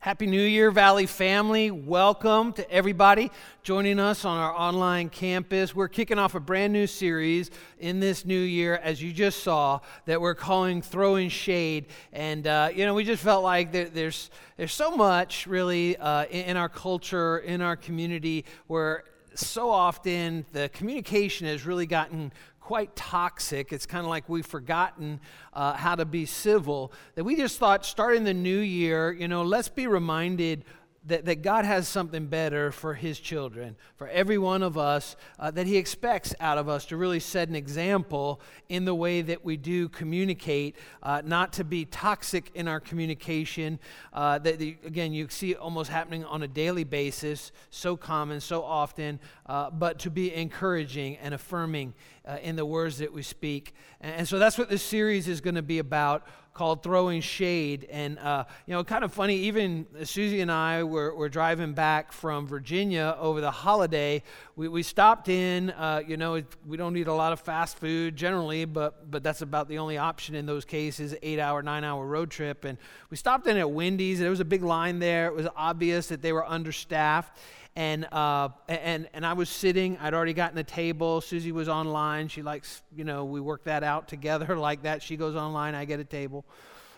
Happy New Year, Valley family. Welcome to everybody joining us on our online campus. We're kicking off a brand new series in this new year, as you just saw, that we're calling Throwing Shade. And, uh, you know, we just felt like there, there's, there's so much really uh, in, in our culture, in our community, where so often the communication has really gotten quite toxic. It's kind of like we've forgotten uh, how to be civil. That we just thought, starting the new year, you know, let's be reminded that, that God has something better for His children, for every one of us, uh, that He expects out of us to really set an example in the way that we do communicate, uh, not to be toxic in our communication. Uh, that, the, again, you see it almost happening on a daily basis, so common, so often, uh, but to be encouraging and affirming uh, in the words that we speak. And, and so that's what this series is going to be about called Throwing Shade. And, uh, you know, kind of funny, even Susie and I were, were driving back from Virginia over the holiday. We, we stopped in, uh, you know, we don't eat a lot of fast food generally, but, but that's about the only option in those cases, eight hour, nine hour road trip. And we stopped in at Wendy's. There was a big line there. It was obvious that they were understaffed and uh, and and I was sitting. I'd already gotten a table. Susie was online. She likes, you know, we work that out together like that. She goes online. I get a table.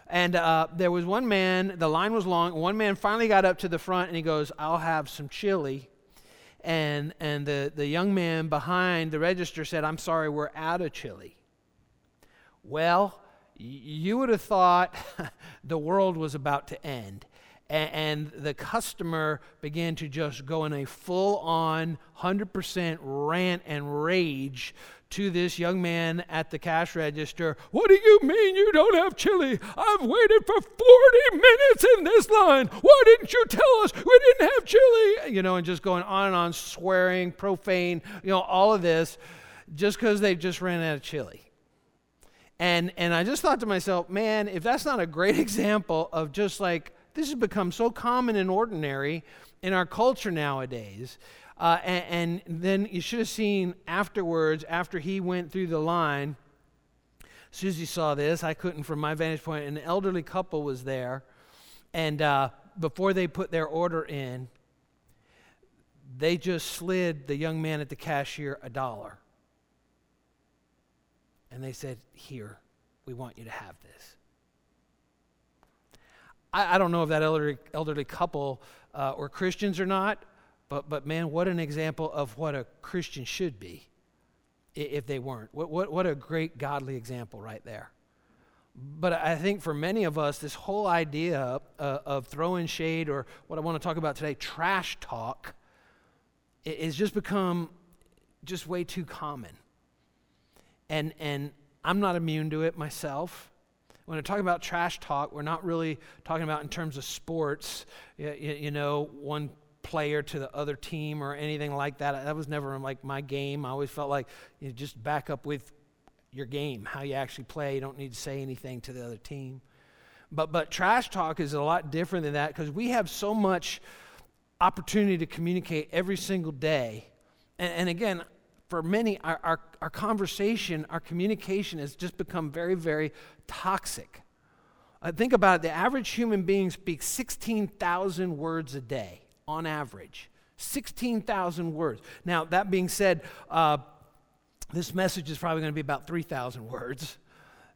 And uh, there was one man. The line was long. One man finally got up to the front and he goes, "I'll have some chili." And and the the young man behind the register said, "I'm sorry, we're out of chili." Well, you would have thought the world was about to end and, the customer began to just go in a full on 100% rant and rage to this young man at the cash register. What do you mean you don't have chili? I've waited for 40 minutes in this line. Why didn't you tell us we didn't have chili? You know, and just going on and on, swearing, profane, you know, all of this just because they just ran out of chili. And, and I just thought to myself, man, if that's not a great example of just like this has become so common and ordinary in our culture nowadays. Uh, and, and, then you should have seen afterwards, after he went through the line, Susie saw this. I couldn't from my vantage point. An elderly couple was there. And uh, before they put their order in, they just slid the young man at the cashier a dollar. And they said, Here, we want you to have this. I, I don't know if that elderly, elderly couple uh, were Christians or not, but, but man, what an example of what a Christian should be if they weren't. What, what, what a great godly example right there. But I think for many of us, this whole idea uh, of throwing shade, or what I want to talk about today, trash talk, is just become just way too common. And, and I'm not immune to it myself. When we're about trash talk, we're not really talking about in terms of sports, you, you know, one player to the other team or anything like that. That was never like my game. I always felt like you know, just back up with your game, how you actually play. You don't need to say anything to the other team. But, but trash talk is a lot different than that because we have so much opportunity to communicate every single day. And, and again, for many, our, our, our conversation, our communication has just become very, very toxic. Uh, think about it the average human being speaks 16,000 words a day on average. 16,000 words. Now, that being said, uh, this message is probably going to be about 3,000 words.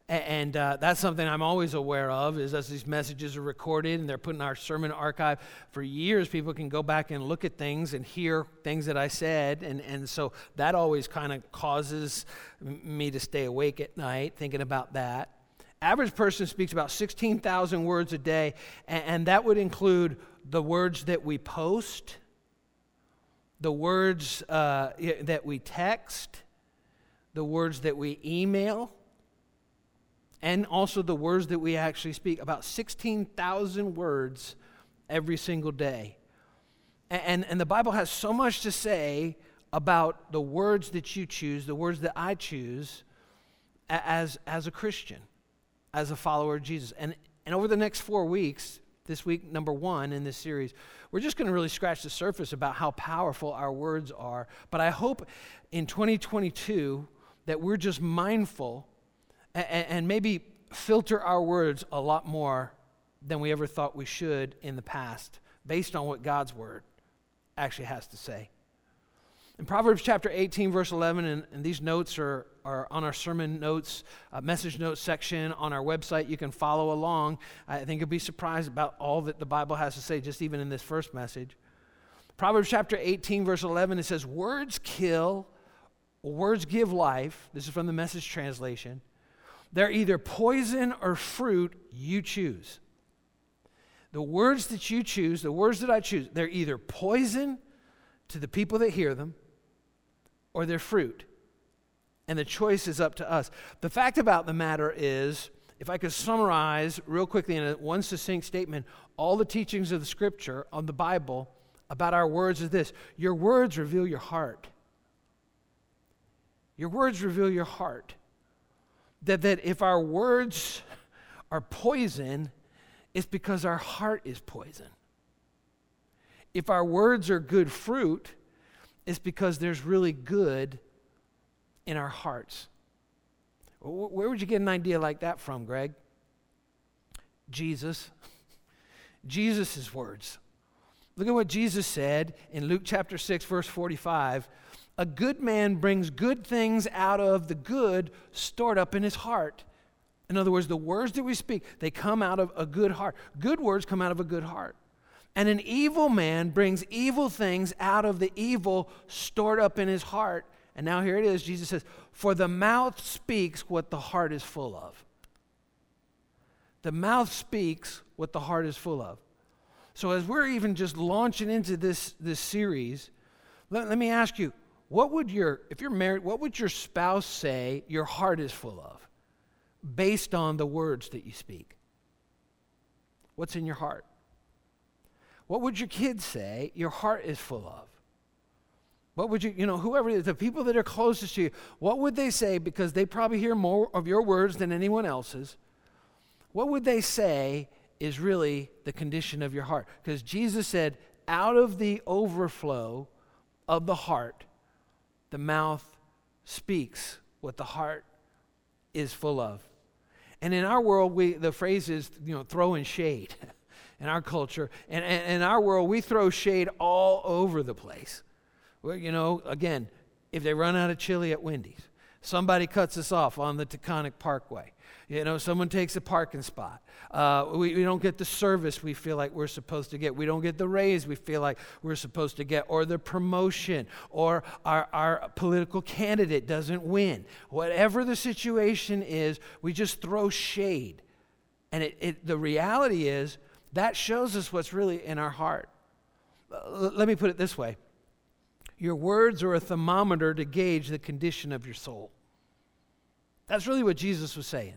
And uh, that's something I'm always aware of is as these messages are recorded and they're put in our sermon archive for years, people can go back and look at things and hear things that I said. And, and so that always kind of causes me to stay awake at night thinking about that. Average person speaks about 16,000 words a day, and, and that would include the words that we post, the words uh, that we text, the words that we email and also the words that we actually speak about 16,000 words every single day. And, and the Bible has so much to say about the words that you choose, the words that I choose as, as a Christian, as a follower of Jesus. And, and over the next four weeks, this week, number one in this series, we're just going to really scratch the surface about how powerful our words are. But I hope in 2022 that we're just mindful and, and maybe filter our words a lot more than we ever thought we should in the past, based on what God's word actually has to say. In Proverbs chapter 18, verse 11, and, and these notes are, are on our sermon notes, uh, message notes section on our website. You can follow along. I think you'll be surprised about all that the Bible has to say, just even in this first message. Proverbs chapter 18, verse 11, it says, Words kill, words give life. This is from the message translation. They're either poison or fruit, you choose. The words that you choose, the words that I choose, they're either poison to the people that hear them or they're fruit. And the choice is up to us. The fact about the matter is, if I could summarize real quickly in one succinct statement, all the teachings of the scripture on the Bible about our words is this your words reveal your heart. Your words reveal your heart. That, that if our words are poison, it's because our heart is poison. If our words are good fruit, it's because there's really good in our hearts. Where would you get an idea like that from, Greg? Jesus. Jesus' words. Look at what Jesus said in Luke chapter 6, verse 45. A good man brings good things out of the good stored up in his heart. In other words, the words that we speak, they come out of a good heart. Good words come out of a good heart. And an evil man brings evil things out of the evil stored up in his heart. And now here it is Jesus says, For the mouth speaks what the heart is full of. The mouth speaks what the heart is full of. So as we're even just launching into this, this series, let, let me ask you, what would your, if you're married, what would your spouse say your heart is full of based on the words that you speak? What's in your heart? What would your kids say your heart is full of? What would you, you know, whoever, the people that are closest to you, what would they say because they probably hear more of your words than anyone else's? What would they say is really the condition of your heart? Because Jesus said, out of the overflow of the heart, the mouth speaks what the heart is full of. And in our world, we, the phrase is, you know, throwing shade. in our culture. And, and in our world, we throw shade all over the place. Well, you know, again, if they run out of chili at Wendy's, somebody cuts us off on the Taconic Parkway. You know, someone takes a parking spot. Uh, we, we don't get the service we feel like we're supposed to get. We don't get the raise we feel like we're supposed to get, or the promotion, or our, our political candidate doesn't win. Whatever the situation is, we just throw shade. And it, it, the reality is, that shows us what's really in our heart. Let me put it this way your words are a thermometer to gauge the condition of your soul. That's really what Jesus was saying.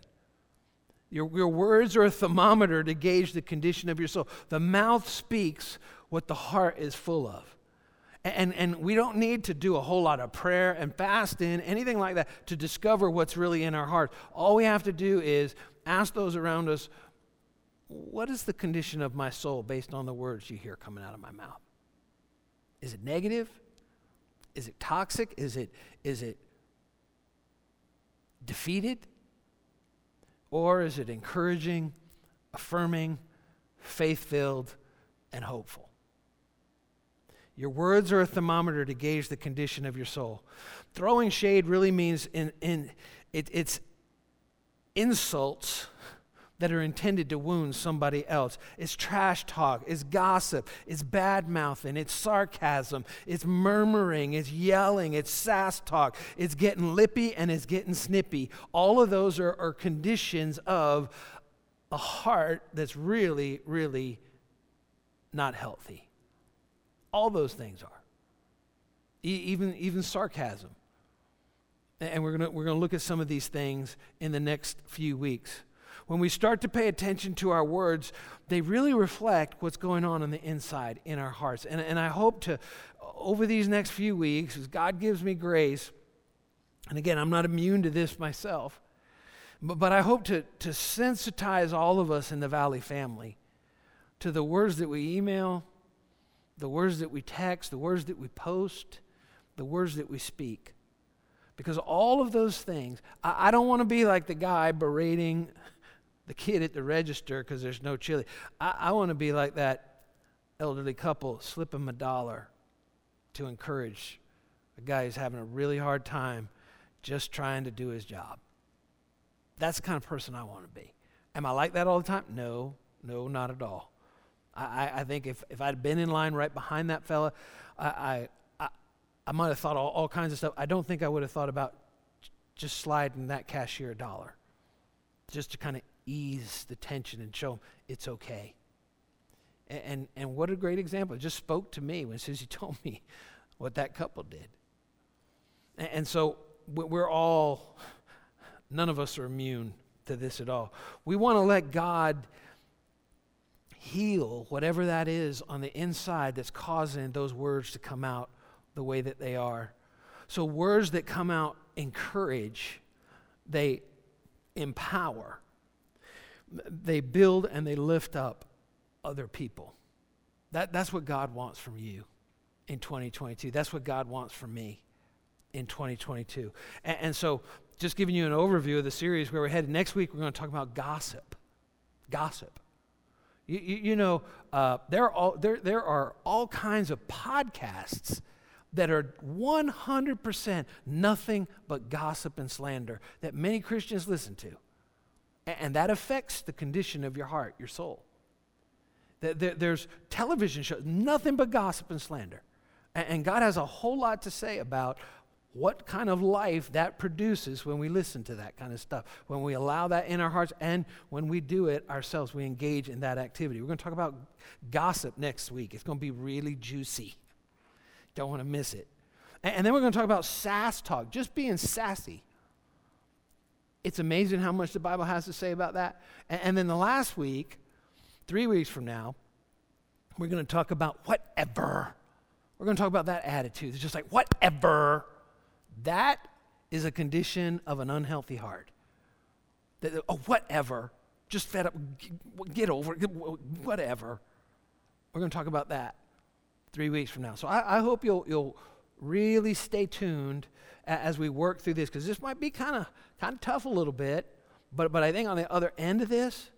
Your, your words are a thermometer to gauge the condition of your soul. The mouth speaks what the heart is full of. And, and we don't need to do a whole lot of prayer and fasting, anything like that, to discover what's really in our heart. All we have to do is ask those around us, what is the condition of my soul based on the words you hear coming out of my mouth? Is it negative? Is it toxic? Is it, is it defeated? Or is it encouraging, affirming, faith filled, and hopeful? Your words are a thermometer to gauge the condition of your soul. Throwing shade really means in, in, it, it's insults that are intended to wound somebody else. It's trash talk, it's gossip, it's bad mouthing, it's sarcasm, it's murmuring, it's yelling, it's sass talk, it's getting lippy and it's getting snippy. All of those are, are conditions of a heart that's really, really not healthy. All those things are. E- even, even sarcasm. And we're going we're going to look at some of these things in the next few weeks when we start to pay attention to our words, they really reflect what's going on on the inside in our hearts. And, and I hope to, over these next few weeks, as God gives me grace, and again, I'm not immune to this myself, but, but I hope to, to sensitize all of us in the Valley family to the words that we email, the words that we text, the words that we post, the words that we speak. Because all of those things, I, I don't want to be like the guy berating the kid at the register because there's no chili. I, I want to be like that elderly couple, slip him a dollar to encourage a guy who's having a really hard time just trying to do his job. That's the kind of person I want to be. Am I like that all the time? No, no, not at all. I, I think if, if I'd been in line right behind that fella, I, I, I might have thought all, all kinds of stuff. I don't think I would have thought about just sliding that cashier a dollar just to kind of ease the tension and show him it's okay. And, and, and what a great example. It just spoke to me when Susie told me what that couple did. And, and so we're all, none of us are immune to this at all. We want to let God heal whatever that is on the inside that's causing those words to come out the way that they are. So, words that come out encourage, they empower, they build and they lift up other people. That, that's what God wants from you in 2022. That's what God wants from me in 2022. And, and so, just giving you an overview of the series where we're headed next week, we're going to talk about gossip. Gossip. You, you, you know, uh, there, are all, there, there are all kinds of podcasts that are 100% nothing but gossip and slander that many Christians listen to. And, that affects the condition of your heart, your soul. There's television shows, nothing but gossip and slander. And, God has a whole lot to say about what kind of life that produces when we listen to that kind of stuff, when we allow that in our hearts, and when we do it ourselves, we engage in that activity. We're going to talk about gossip next week. It's going to be really juicy. Don't want to miss it. And then we're going to talk about sass talk, just being sassy. It's amazing how much the Bible has to say about that. And, and then the last week, three weeks from now, we're going to talk about whatever. We're going to talk about that attitude. It's just like, whatever. That is a condition of an unhealthy heart. That, oh, whatever, just fed up, get over it, whatever. We're going to talk about that three weeks from now. So I, I hope you'll, you'll really stay tuned as we work through this because this might be kind of kind of tough a little bit. But, but I think on the other end of this,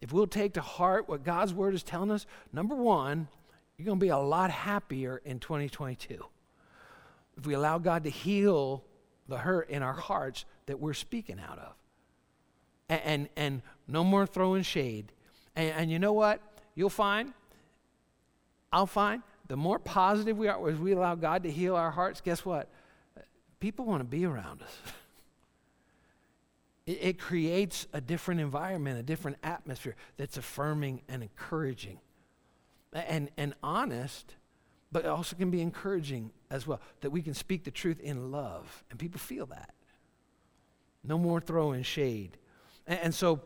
if we'll take to heart what God's word is telling us, number one, you're going to be a lot happier in 2022 if we allow God to heal the hurt in our hearts that we're speaking out of. And, and, and no more throwing shade. And, and you know what? You'll find, I'll find, the more positive we are as we allow God to heal our hearts, guess what? People want to be around us. it, it creates a different environment, a different atmosphere that's affirming and encouraging and, and honest but also can be encouraging as well that we can speak the truth in love, and people feel that. No more throwing shade. And, and so,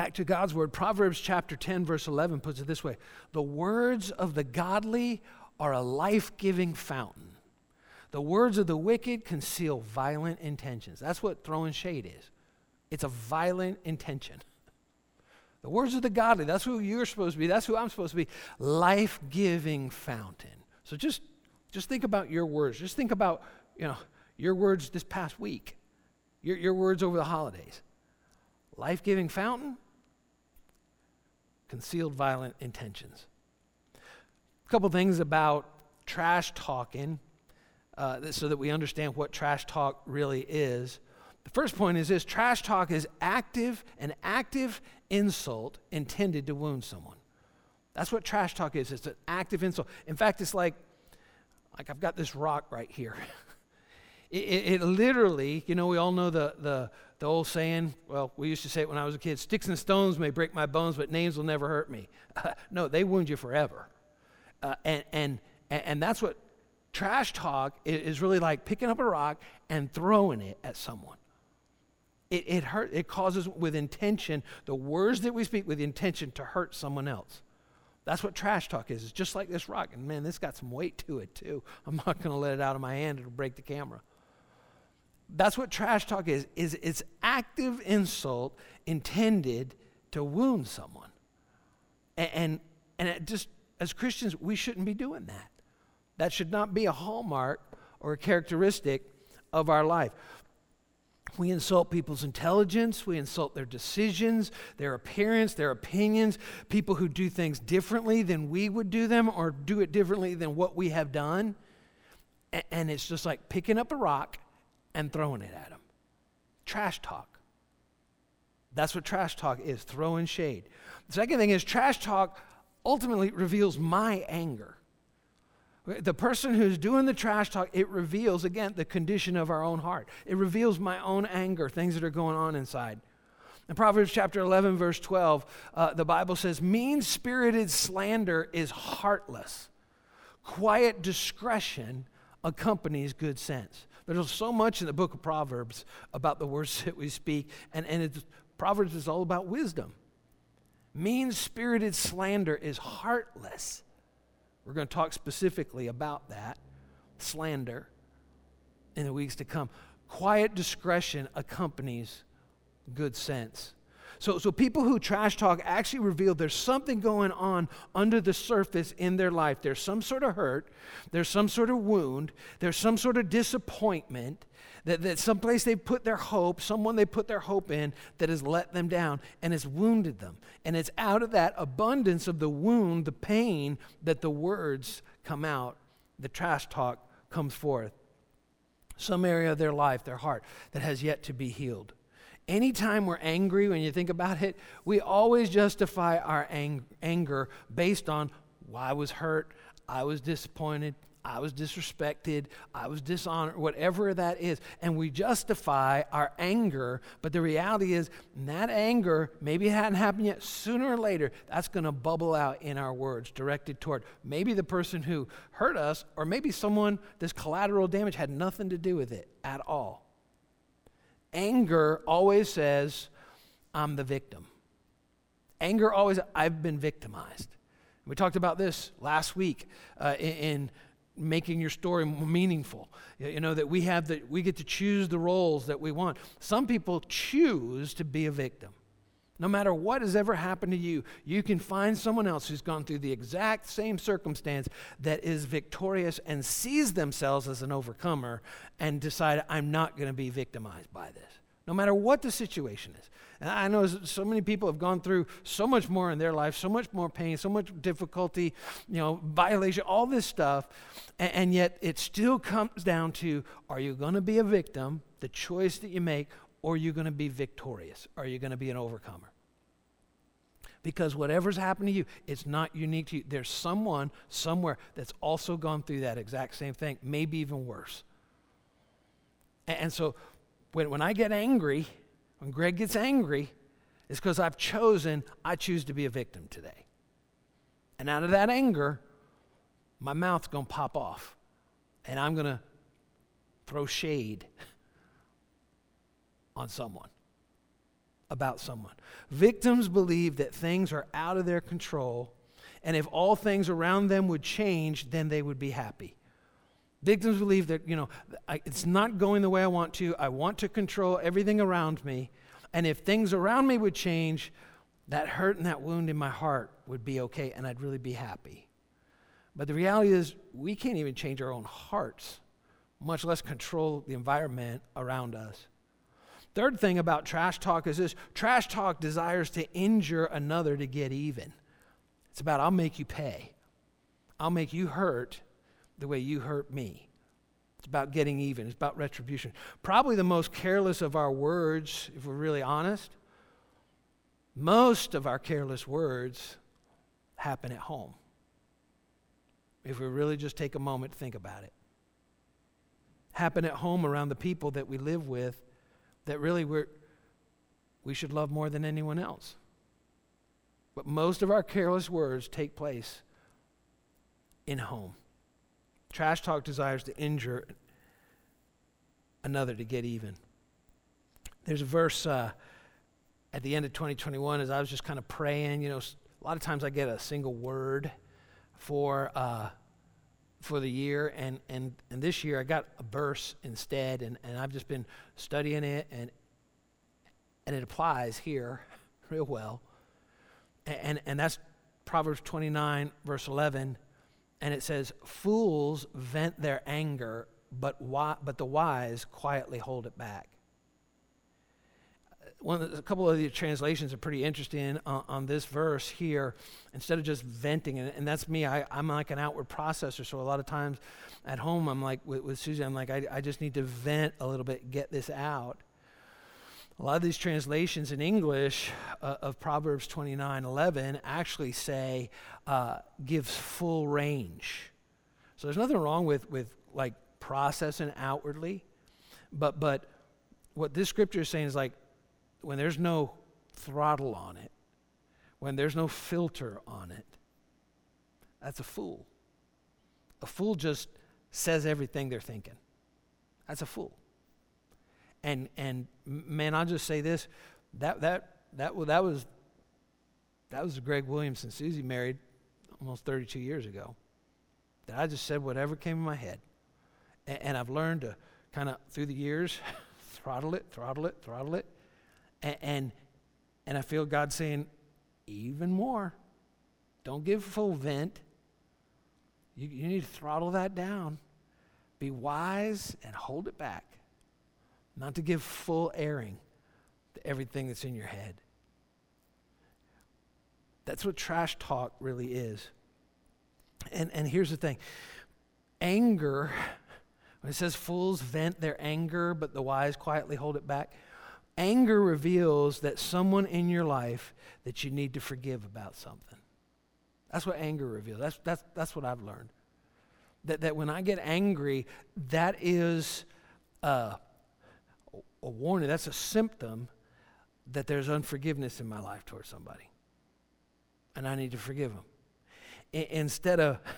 back to God's word, Proverbs chapter 10, verse 11 puts it this way The words of the godly are a life giving fountain. The words of the wicked conceal violent intentions. That's what throwing shade is. It's a violent intention. The words of the godly, that's who you're supposed to be. That's who I'm supposed to be. Life giving fountain. So just, just think about your words. Just think about, you know, your words this past week, your, your words over the holidays. Life giving fountain, concealed violent intentions. A couple things about trash talking uh, so that we understand what trash talk really is. The first point is this trash talk is active, an active insult intended to wound someone. That's what trash talk is. It's an active insult. In fact, it's like, like I've got this rock right here. it, it, it, literally, you know, we all know the, the, the old saying, well, we used to say it when I was a kid sticks and stones may break my bones, but names will never hurt me. no, they wound you forever. Uh, and, and, and that's what trash talk is really like picking up a rock and throwing it at someone. It, it hurt, it causes with intention, the words that we speak with intention to hurt someone else. That's what trash talk is. It's just like this rock. And man, this got some weight to it too. I'm not going to let it out of my hand. It'll break the camera. That's what trash talk is. Is it's active insult intended to wound someone. And, and, and just as Christians, we shouldn't be doing that. That should not be a hallmark or a characteristic of our life We insult people's intelligence. We insult their decisions, their appearance, their opinions, people who do things differently than we would do them or do it differently than what we have done. And it's just like picking up a rock and throwing it at them. Trash talk. That's what trash talk is throwing shade. The second thing is trash talk ultimately reveals my anger. The person who's doing the trash talk, it reveals, again, the condition of our own heart. It reveals my own anger, things that are going on inside. In Proverbs chapter 11, verse 12, uh, the Bible says, Mean spirited slander is heartless. Quiet discretion accompanies good sense. There's so much in the book of Proverbs about the words that we speak, and, and Proverbs is all about wisdom. Mean spirited slander is heartless. We're going to talk specifically about that slander in the weeks to come. Quiet discretion accompanies good sense. So, so people who trash talk actually reveal there's something going on under the surface in their life. There's some sort of hurt, there's some sort of wound, there's some sort of disappointment, that, that someplace they put their hope, someone they put their hope in that has let them down and has wounded them. And it's out of that abundance of the wound, the pain, that the words come out, the trash talk comes forth. Some area of their life, their heart, that has yet to be healed. Anytime we're angry, when you think about it, we always justify our ang- anger based on, well, I was hurt, I was disappointed, I was disrespected, I was dishonored, whatever that is. And we justify our anger, but the reality is that anger, maybe it hadn't happened yet, sooner or later, that's going to bubble out in our words directed toward maybe the person who hurt us, or maybe someone, this collateral damage had nothing to do with it at all. Anger always says, I'm the victim. Anger always, I've been victimized. We talked about this last week uh, in, in making your story meaningful. You know, that we have that we get to choose the roles that we want. Some people choose to be a victim. No matter what has ever happened to you, you can find someone else who's gone through the exact same circumstance that is victorious and sees themselves as an overcomer and decide, I'm not going to be victimized by this. No matter what the situation is. And I know so many people have gone through so much more in their life, so much more pain, so much difficulty, you know, violation, all this stuff. And, and yet it still comes down to are you going to be a victim, the choice that you make, or are you going to be victorious? Are you going to be an overcomer? Because whatever's happened to you, it's not unique to you. There's someone somewhere that's also gone through that exact same thing, maybe even worse. And, and so when, when I get angry, when Greg gets angry, it's because I've chosen, I choose to be a victim today. And out of that anger, my mouth's going to pop off. And I'm going to throw shade on someone, about someone. Victims believe that things are out of their control, and if all things around them would change, then they would be happy. Victims believe that, you know, I, it's not going the way I want to. I want to control everything around me. And if things around me would change, that hurt and that wound in my heart would be okay and I'd really be happy. But the reality is, we can't even change our own hearts, much less control the environment around us. Third thing about trash talk is this trash talk desires to injure another to get even. It's about, I'll make you pay, I'll make you hurt the way you hurt me. It's about getting even, it's about retribution. Probably the most careless of our words, if we're really honest, most of our careless words happen at home. If we really just take a moment to think about it. Happen at home around the people that we live with that really we're, we should love more than anyone else. But most of our careless words take place in home. Trash talk desires to injure another to get even. There's a verse uh, at the end of 2021 as I was just kind of praying. You know, a lot of times I get a single word for uh, for the year, and, and, and this year I got a verse instead, and, and I've just been studying it, and, and it applies here real well. And, and, and that's Proverbs 29, verse 11 and it says, Fools vent their anger, but, wi- but the wise quietly hold it back. One the, a couple of the translations are pretty interesting on, on, this verse here. Instead of just venting, and, and that's me, I, am like an outward processor. So a lot of times at home, I'm like with, with Susie, I'm like, I, I just need to vent a little bit, get this out. A lot of these translations in English uh, of Proverbs 29 11 actually say uh, gives full range. So there's nothing wrong with, with like processing outwardly, but, but what this scripture is saying is like when there's no throttle on it, when there's no filter on it, that's a fool. A fool just says everything they're thinking. That's a fool. And and man, I'll just say this: that that that that was that was Greg Williamson Susie married almost 32 years ago. That I just said whatever came in my head, and, and I've learned to kind of through the years throttle it, throttle it, throttle it, and, and and I feel God saying even more. Don't give full vent. You, you need to throttle that down. Be wise and hold it back not to give full airing to everything that's in your head. That's what trash talk really is. And, and here's the thing anger, when it says fools vent their anger, but the wise quietly hold it back, anger reveals that someone in your life that you need to forgive about something. That's what anger reveals. That's, that's, that's what I've learned. That, that when I get angry, that is. Uh, a warning, that's a symptom that there's unforgiveness in my life towards somebody. And I need to forgive them. I- instead of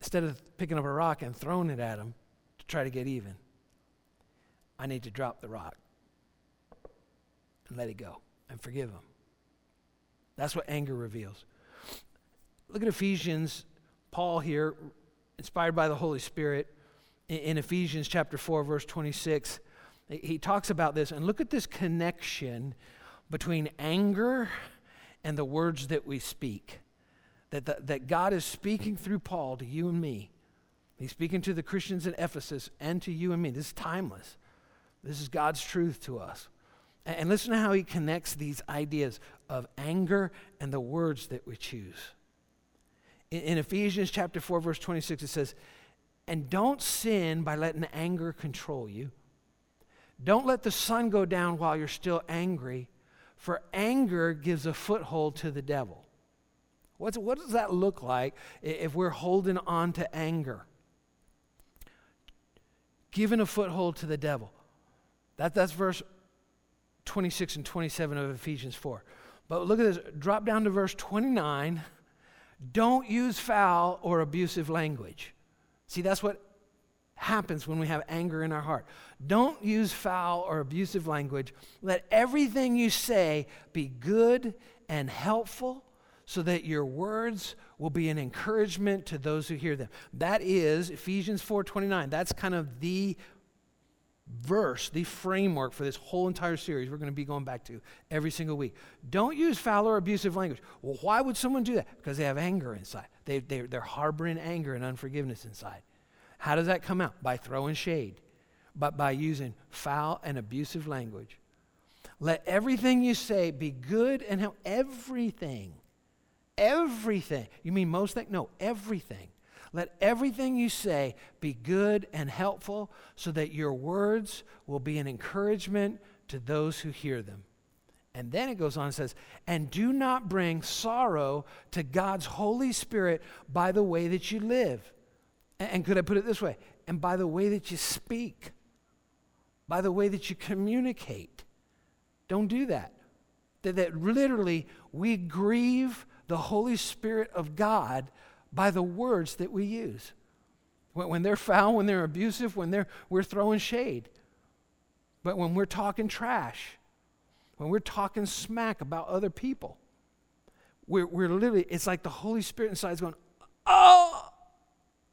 instead of picking up a rock and throwing it at them to try to get even, I need to drop the rock and let it go and forgive them. That's what anger reveals. Look at Ephesians, Paul here, inspired by the Holy Spirit, in Ephesians chapter 4, verse 26, he talks about this. And look at this connection between anger and the words that we speak. That, the, that God is speaking through Paul to you and me. He's speaking to the Christians in Ephesus and to you and me. This is timeless. This is God's truth to us. And, listen to how he connects these ideas of anger and the words that we choose. In, in Ephesians chapter 4, verse 26, it says, and don't sin by letting anger control you. Don't let the sun go down while you're still angry, for anger gives a foothold to the devil. What's, what does that look like if we're holding on to anger? Giving a foothold to the devil. That, that's verse 26 and 27 of Ephesians 4. But look at this. Drop down to verse 29. Don't use foul or abusive language. See, that's what happens when we have anger in our heart. Don't use foul or abusive language. Let everything you say be good and helpful so that your words will be an encouragement to those who hear them. That is Ephesians 4:29. That's kind of the verse, the framework for this whole entire series we're going to be going back to every single week. Don't use foul or abusive language. Well, why would someone do that? Because they have anger inside. They, they, they're harboring anger and unforgiveness inside. How does that come out? By throwing shade, but by using foul and abusive language. Let everything you say be good and help everything. Everything. You mean most things? No, everything let everything you say be good and helpful so that your words will be an encouragement to those who hear them. And then it goes on and says, and do not bring sorrow to God's Holy Spirit by the way that you live. And, could I put it this way? And by the way that you speak, by the way that you communicate. Don't do that. That, that literally we grieve the Holy Spirit of God by the words that we use. When, when they're foul, when they're abusive, when they're, we're throwing shade. But when we're talking trash, when we're talking smack about other people, we're, we're literally, it's like the Holy Spirit inside is going, oh,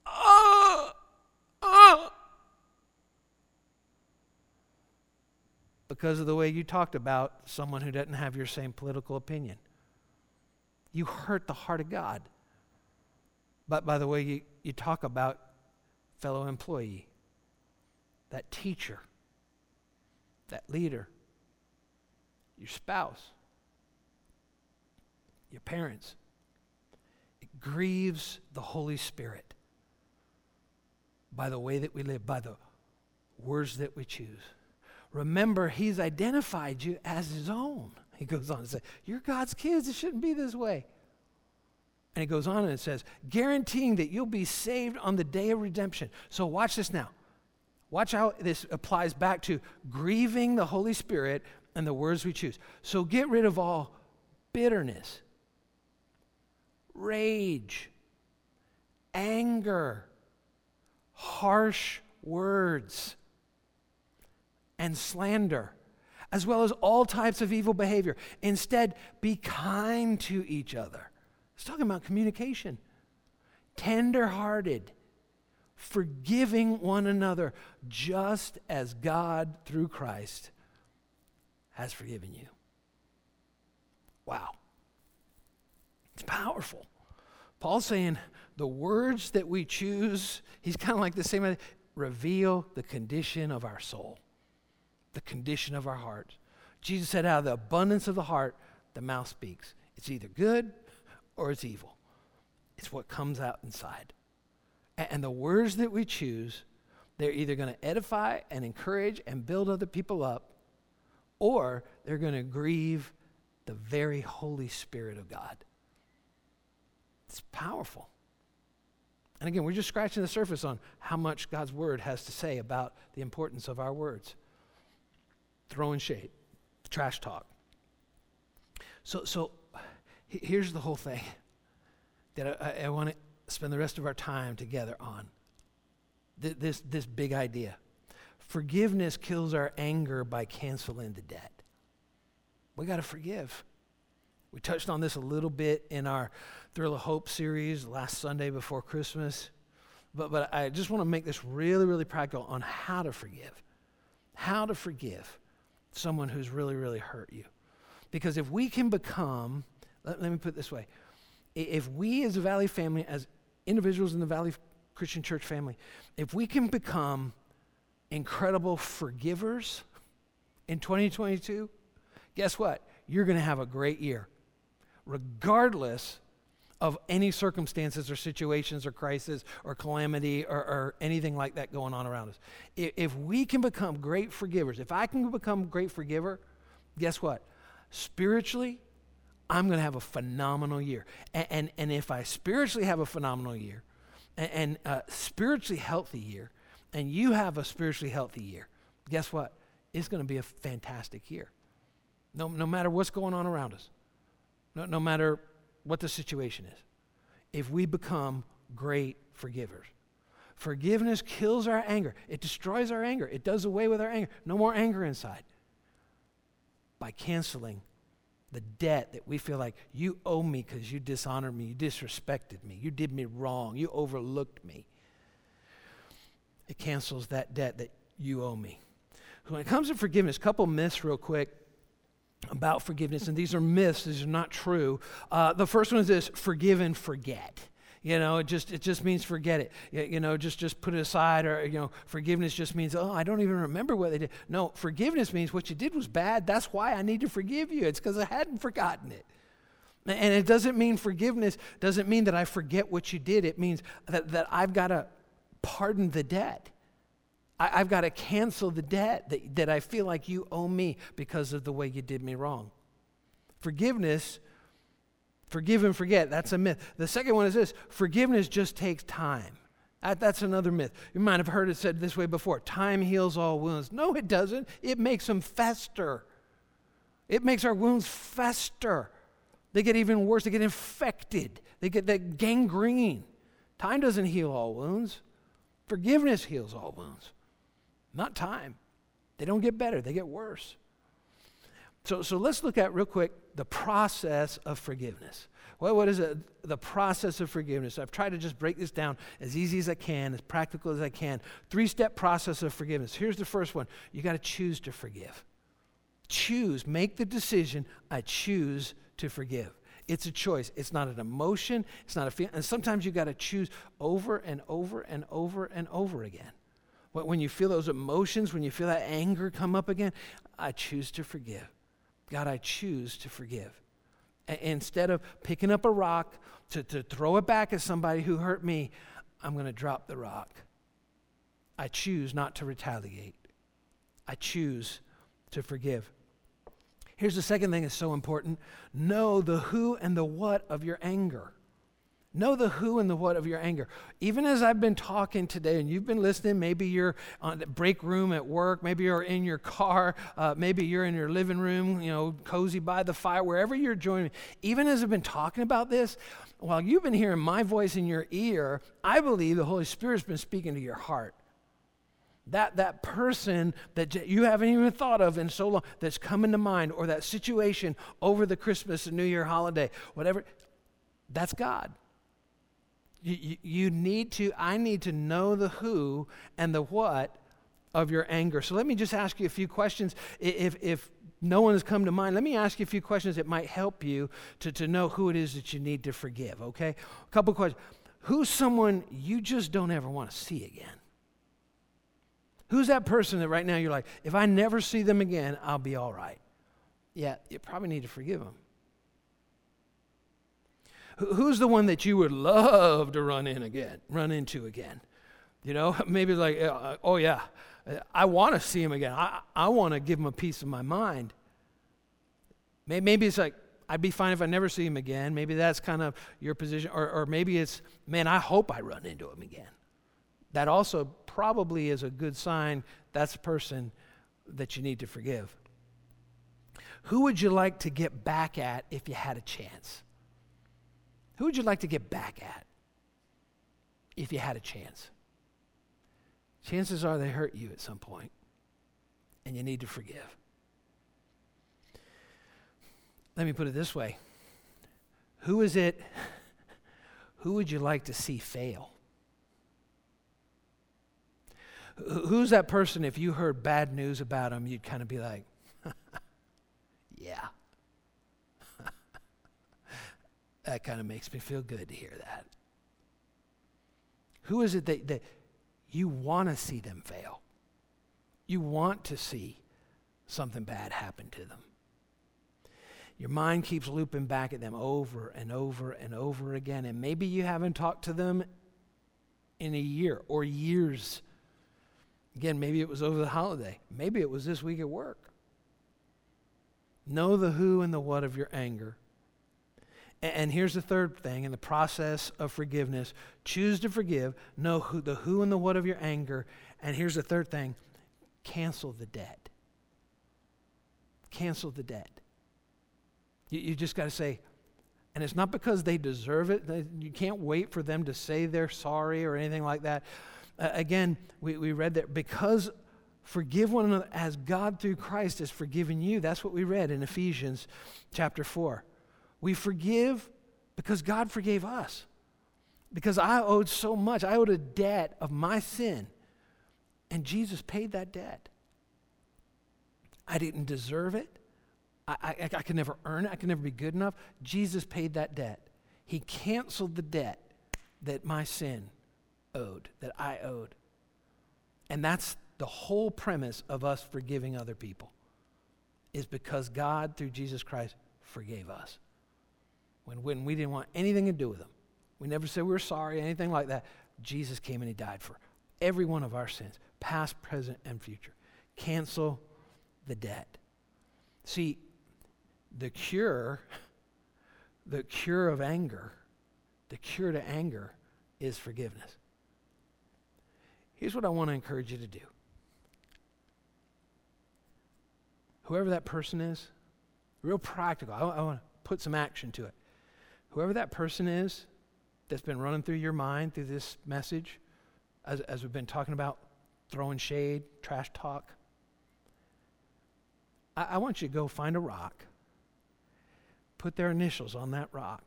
oh, oh. Because of the way you talked about someone who doesn't have your same political opinion. You hurt the heart of God but by the way you, you talk about fellow employee, that teacher, that leader, your spouse, your parents. It grieves the Holy Spirit by the way that we live, by the words that we choose. Remember, He's identified you as His own. He goes on to say, You're God's kids. It shouldn't be this way. And it goes on and it says, guaranteeing that you'll be saved on the day of redemption. So watch this now. Watch how this applies back to grieving the Holy Spirit and the words we choose. So get rid of all bitterness, rage, anger, harsh words, and slander, as well as all types of evil behavior. Instead, be kind to each other. It's talking about communication. Tenderhearted, forgiving one another, just as God, through Christ, has forgiven you. Wow. It's powerful. Paul's saying the words that we choose, he's kind of like the same, reveal the condition of our soul, the condition of our heart. Jesus said, out of the abundance of the heart, the mouth speaks. It's either good or it's evil. It's what comes out inside. And the words that we choose, they're either going to edify and encourage and build other people up, or they're going to grieve the very Holy Spirit of God. It's powerful. And again, we're just scratching the surface on how much God's word has to say about the importance of our words. Throwing shade, trash talk. So, so here's the whole thing that I, I want to spend the rest of our time together on Th- this, this big idea. Forgiveness kills our anger by canceling the debt. We got to forgive. We touched on this a little bit in our Thrill of Hope series last Sunday before Christmas. But, but I just want to make this really, really practical on how to forgive. How to forgive someone who's really, really hurt you. Because if we can become, let, let me put it this way if we as a Valley family, as individuals in the Valley Christian Church family, if we can become incredible forgivers in 2022, guess what? You're going to have a great year, regardless of any circumstances or situations or crisis or calamity or, or, anything like that going on around us. If, if we can become great forgivers, if I can become a great forgiver, guess what? Spiritually, I'm going to have a phenomenal year. And, and, and, if I spiritually have a phenomenal year and, and a spiritually healthy year, and you have a spiritually healthy year, guess what? It's going to be a fantastic year. No, no matter what's going on around us, no, no matter what the situation is, if we become great forgivers. Forgiveness kills our anger. It destroys our anger. It does away with our anger. No more anger inside. By canceling the debt that we feel like you owe me because you dishonored me, you disrespected me, you did me wrong, you overlooked me. It cancels that debt that you owe me. When it comes to forgiveness, a couple myths real quick about forgiveness, and these are myths, these are not true. Uh, the first one is this forgive and forget. You know, it just it just means forget it. You, know, just just put it aside, or you know, forgiveness just means oh, I don't even remember what they did. No, forgiveness means what you did was bad. That's why I need to forgive you. It's because I hadn't forgotten it. And it doesn't mean forgiveness doesn't mean that I forget what you did. It means that, that I've got to pardon the debt. I, have got to cancel the debt that, that I feel like you owe me because of the way you did me wrong. Forgiveness Forgive and forget, that's a myth. The second one is this forgiveness just takes time. That's another myth. You might have heard it said this way before time heals all wounds. No, it doesn't. It makes them fester. It makes our wounds fester. They get even worse, they get infected, they get that gangrene. Time doesn't heal all wounds, forgiveness heals all wounds, not time. They don't get better, they get worse. So, so let's look at real quick the process of forgiveness. Well, what is it? The process of forgiveness. I've tried to just break this down as easy as I can, as practical as I can. Three step process of forgiveness. Here's the first one you got to choose to forgive. Choose, make the decision, I choose to forgive. It's a choice. It's not an emotion. It's not a feeling. And sometimes you got to choose over and over and over and over again. When you feel those emotions, when you feel that anger come up again, I choose to forgive. God, I choose to forgive. A- instead of picking up a rock to, to throw it back at somebody who hurt me, I'm going to drop the rock. I choose not to retaliate. I choose to forgive. Here's the second thing that's so important know the who and the what of your anger. Know the who and the what of your anger. Even as I've been talking today and you've been listening, maybe you're on the break room at work, maybe you're in your car, uh, maybe you're in your living room, you know, cozy by the fire, wherever you're joining. me. Even as I've been talking about this, while you've been hearing my voice in your ear, I believe the Holy Spirit's been speaking to your heart. That, that person that you haven't even thought of in so long that's coming to mind, or that situation over the Christmas and New Year holiday, whatever, that's God. You, you, need to, I need to know the who and the what of your anger. So let me just ask you a few questions. If, if no one has come to mind, let me ask you a few questions that might help you to, to know who it is that you need to forgive, okay? A couple questions. Who's someone you just don't ever want to see again? Who's that person that right now you're like, if I never see them again, I'll be all right? Yeah, you probably need to forgive them. Who's the one that you would love to run in again, run into again? You know, maybe like, uh, oh yeah, I want to see him again. I, I want to give him a piece of my mind. Maybe it's like, I'd be fine if I never see him again. Maybe that's kind of your position. Or, or maybe it's, man, I hope I run into him again. That also probably is a good sign that's a person that you need to forgive. Who would you like to get back at if you had a chance? Who would you like to get back at if you had a chance? Chances are they hurt you at some point, and you need to forgive. Let me put it this way Who is it? Who would you like to see fail? Who's that person, if you heard bad news about them, you'd kind of be like, yeah, that kind of makes me feel good to hear that. Who is it that, that you want to see them fail? You want to see something bad happen to them. Your mind keeps looping back at them over and over and over again. And maybe you haven't talked to them in a year or years. Again, maybe it was over the holiday. Maybe it was this week at work. Know the who and the what of your anger and here's the third thing in the process of forgiveness choose to forgive, know who, the who and the what of your anger. And here's the third thing cancel the debt. Cancel the debt. You, you just got to say, and it's not because they deserve it. You can't wait for them to say they're sorry or anything like that. Uh, again, we, we read that because forgive one another as God through Christ has forgiven you. That's what we read in Ephesians chapter 4. We forgive because God forgave us. Because I owed so much. I owed a debt of my sin. And Jesus paid that debt. I didn't deserve it. I, I, I could never earn it. I could never be good enough. Jesus paid that debt. He canceled the debt that my sin owed, that I owed. And that's the whole premise of us forgiving other people, is because God, through Jesus Christ, forgave us when, when we didn't want anything to do with them. We never said we were sorry, anything like that. Jesus came and he died for every one of our sins, past, present, and future. Cancel the debt. See, the cure, the cure of anger, the cure to anger is forgiveness. Here's what I want to encourage you to do. Whoever that person is, real practical, I, I want to put some action to it whoever that person is that's been running through your mind through this message, as, as we've been talking about throwing shade, trash talk, I, I want you to go find a rock, put their initials on that rock,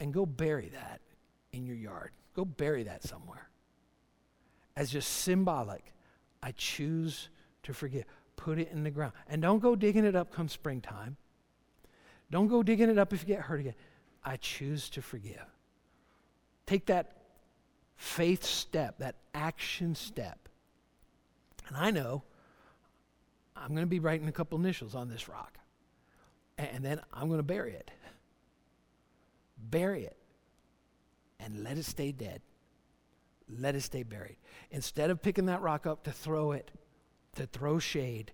and go bury that in your yard. Go bury that somewhere. As just symbolic, I choose to forgive. Put it in the ground. And don't go digging it up come springtime. Don't go digging it up if you get hurt again. I choose to forgive. Take that faith step, that action step. And I know, I'm going to be writing a couple initials on this rock. And then I'm going to bury it. Bury it. And let it stay dead. Let it stay buried. Instead of picking that rock up to throw it, to throw shade,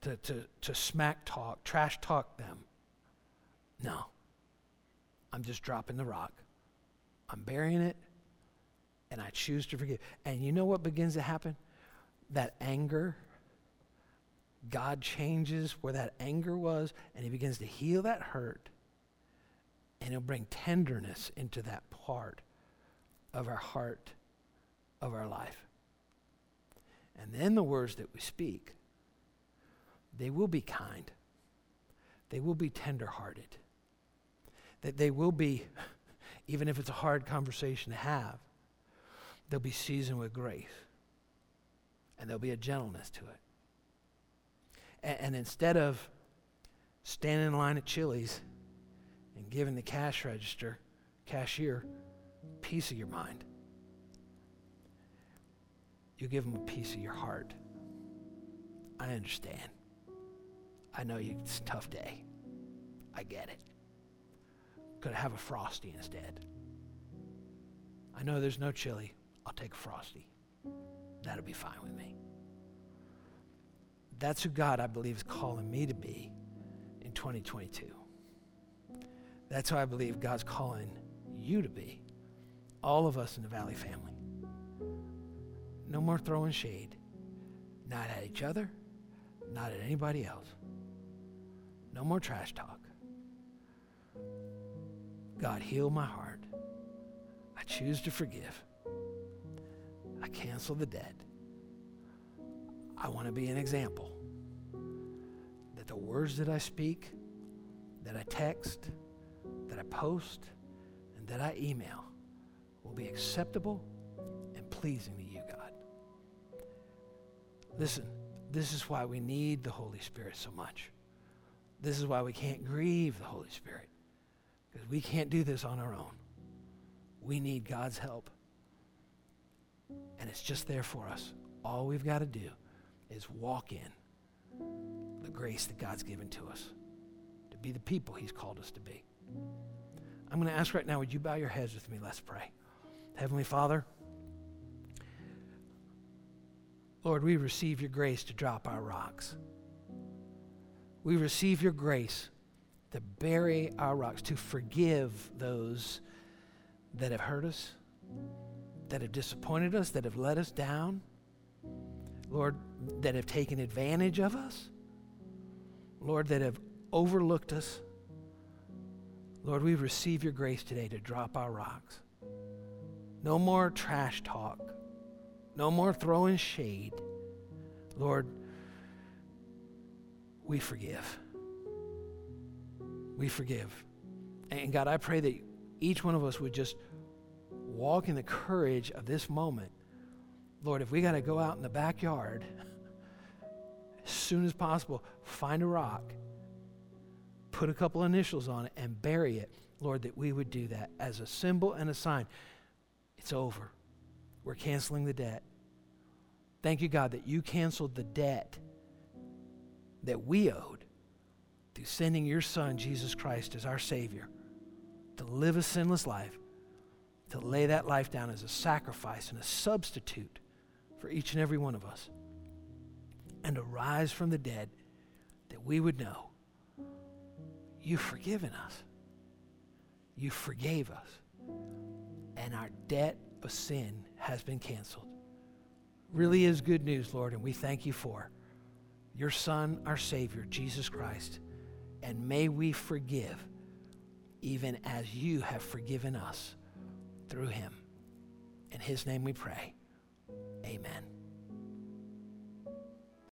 to, to, to smack talk, trash talk them. No. I'm just dropping the rock. I'm burying it, and I choose to forgive. And you know what begins to happen? That anger, God changes where that anger was, and He begins to heal that hurt, and He'll bring tenderness into that part of our heart, of our life. And then the words that we speak, they will be kind, they will be tenderhearted, that they will be, even if it's a hard conversation to have, they'll be seasoned with grace, and there'll be a gentleness to it. And, and instead of standing in line at Chili's and giving the cash register, cashier, piece of your mind, you give them a piece of your heart. I understand. I know you, it's a tough day. I get it. Could I have a frosty instead? I know there's no chili. I'll take a frosty. That'll be fine with me. That's who God, I believe, is calling me to be in 2022. That's who I believe God's calling you to be, all of us in the Valley family. No more throwing shade, not at each other, not at anybody else. No more trash talk. God, heal my heart. I choose to forgive. I cancel the debt. I want to be an example that the words that I speak, that I text, that I post, and that I email will be acceptable and pleasing to you, God. Listen, this is why we need the Holy Spirit so much. This is why we can't grieve the Holy Spirit, because we can't do this on our own. We need God's help. And it's just there for us. All we've got to do is walk in the grace that God's given to us to be the people He's called us to be. I'm going to ask right now, would you bow your heads with me? Let's pray. Heavenly Father, Lord, we receive your grace to drop our rocks. We receive your grace to bury our rocks, to forgive those that have hurt us, that have disappointed us, that have let us down. Lord, that have taken advantage of us. Lord, that have overlooked us. Lord, we receive your grace today to drop our rocks. No more trash talk. No more throwing shade. Lord, we forgive. We forgive. And God, I pray that each one of us would just walk in the courage of this moment. Lord, if we got to go out in the backyard as soon as possible, find a rock, put a couple initials on it, and bury it, Lord, that we would do that as a symbol and a sign. It's over. We're canceling the debt. Thank you, God, that you canceled the debt that we owed through sending your Son, Jesus Christ, as our Savior to live a sinless life, to lay that life down as a sacrifice and a substitute for each and every one of us, and to rise from the dead that we would know you've forgiven us. You forgave us. And our debt of sin has been canceled. Really is good news, Lord, and we thank you for your Son, our Savior, Jesus Christ. And may we forgive even as you have forgiven us through him. In his name we pray. Amen.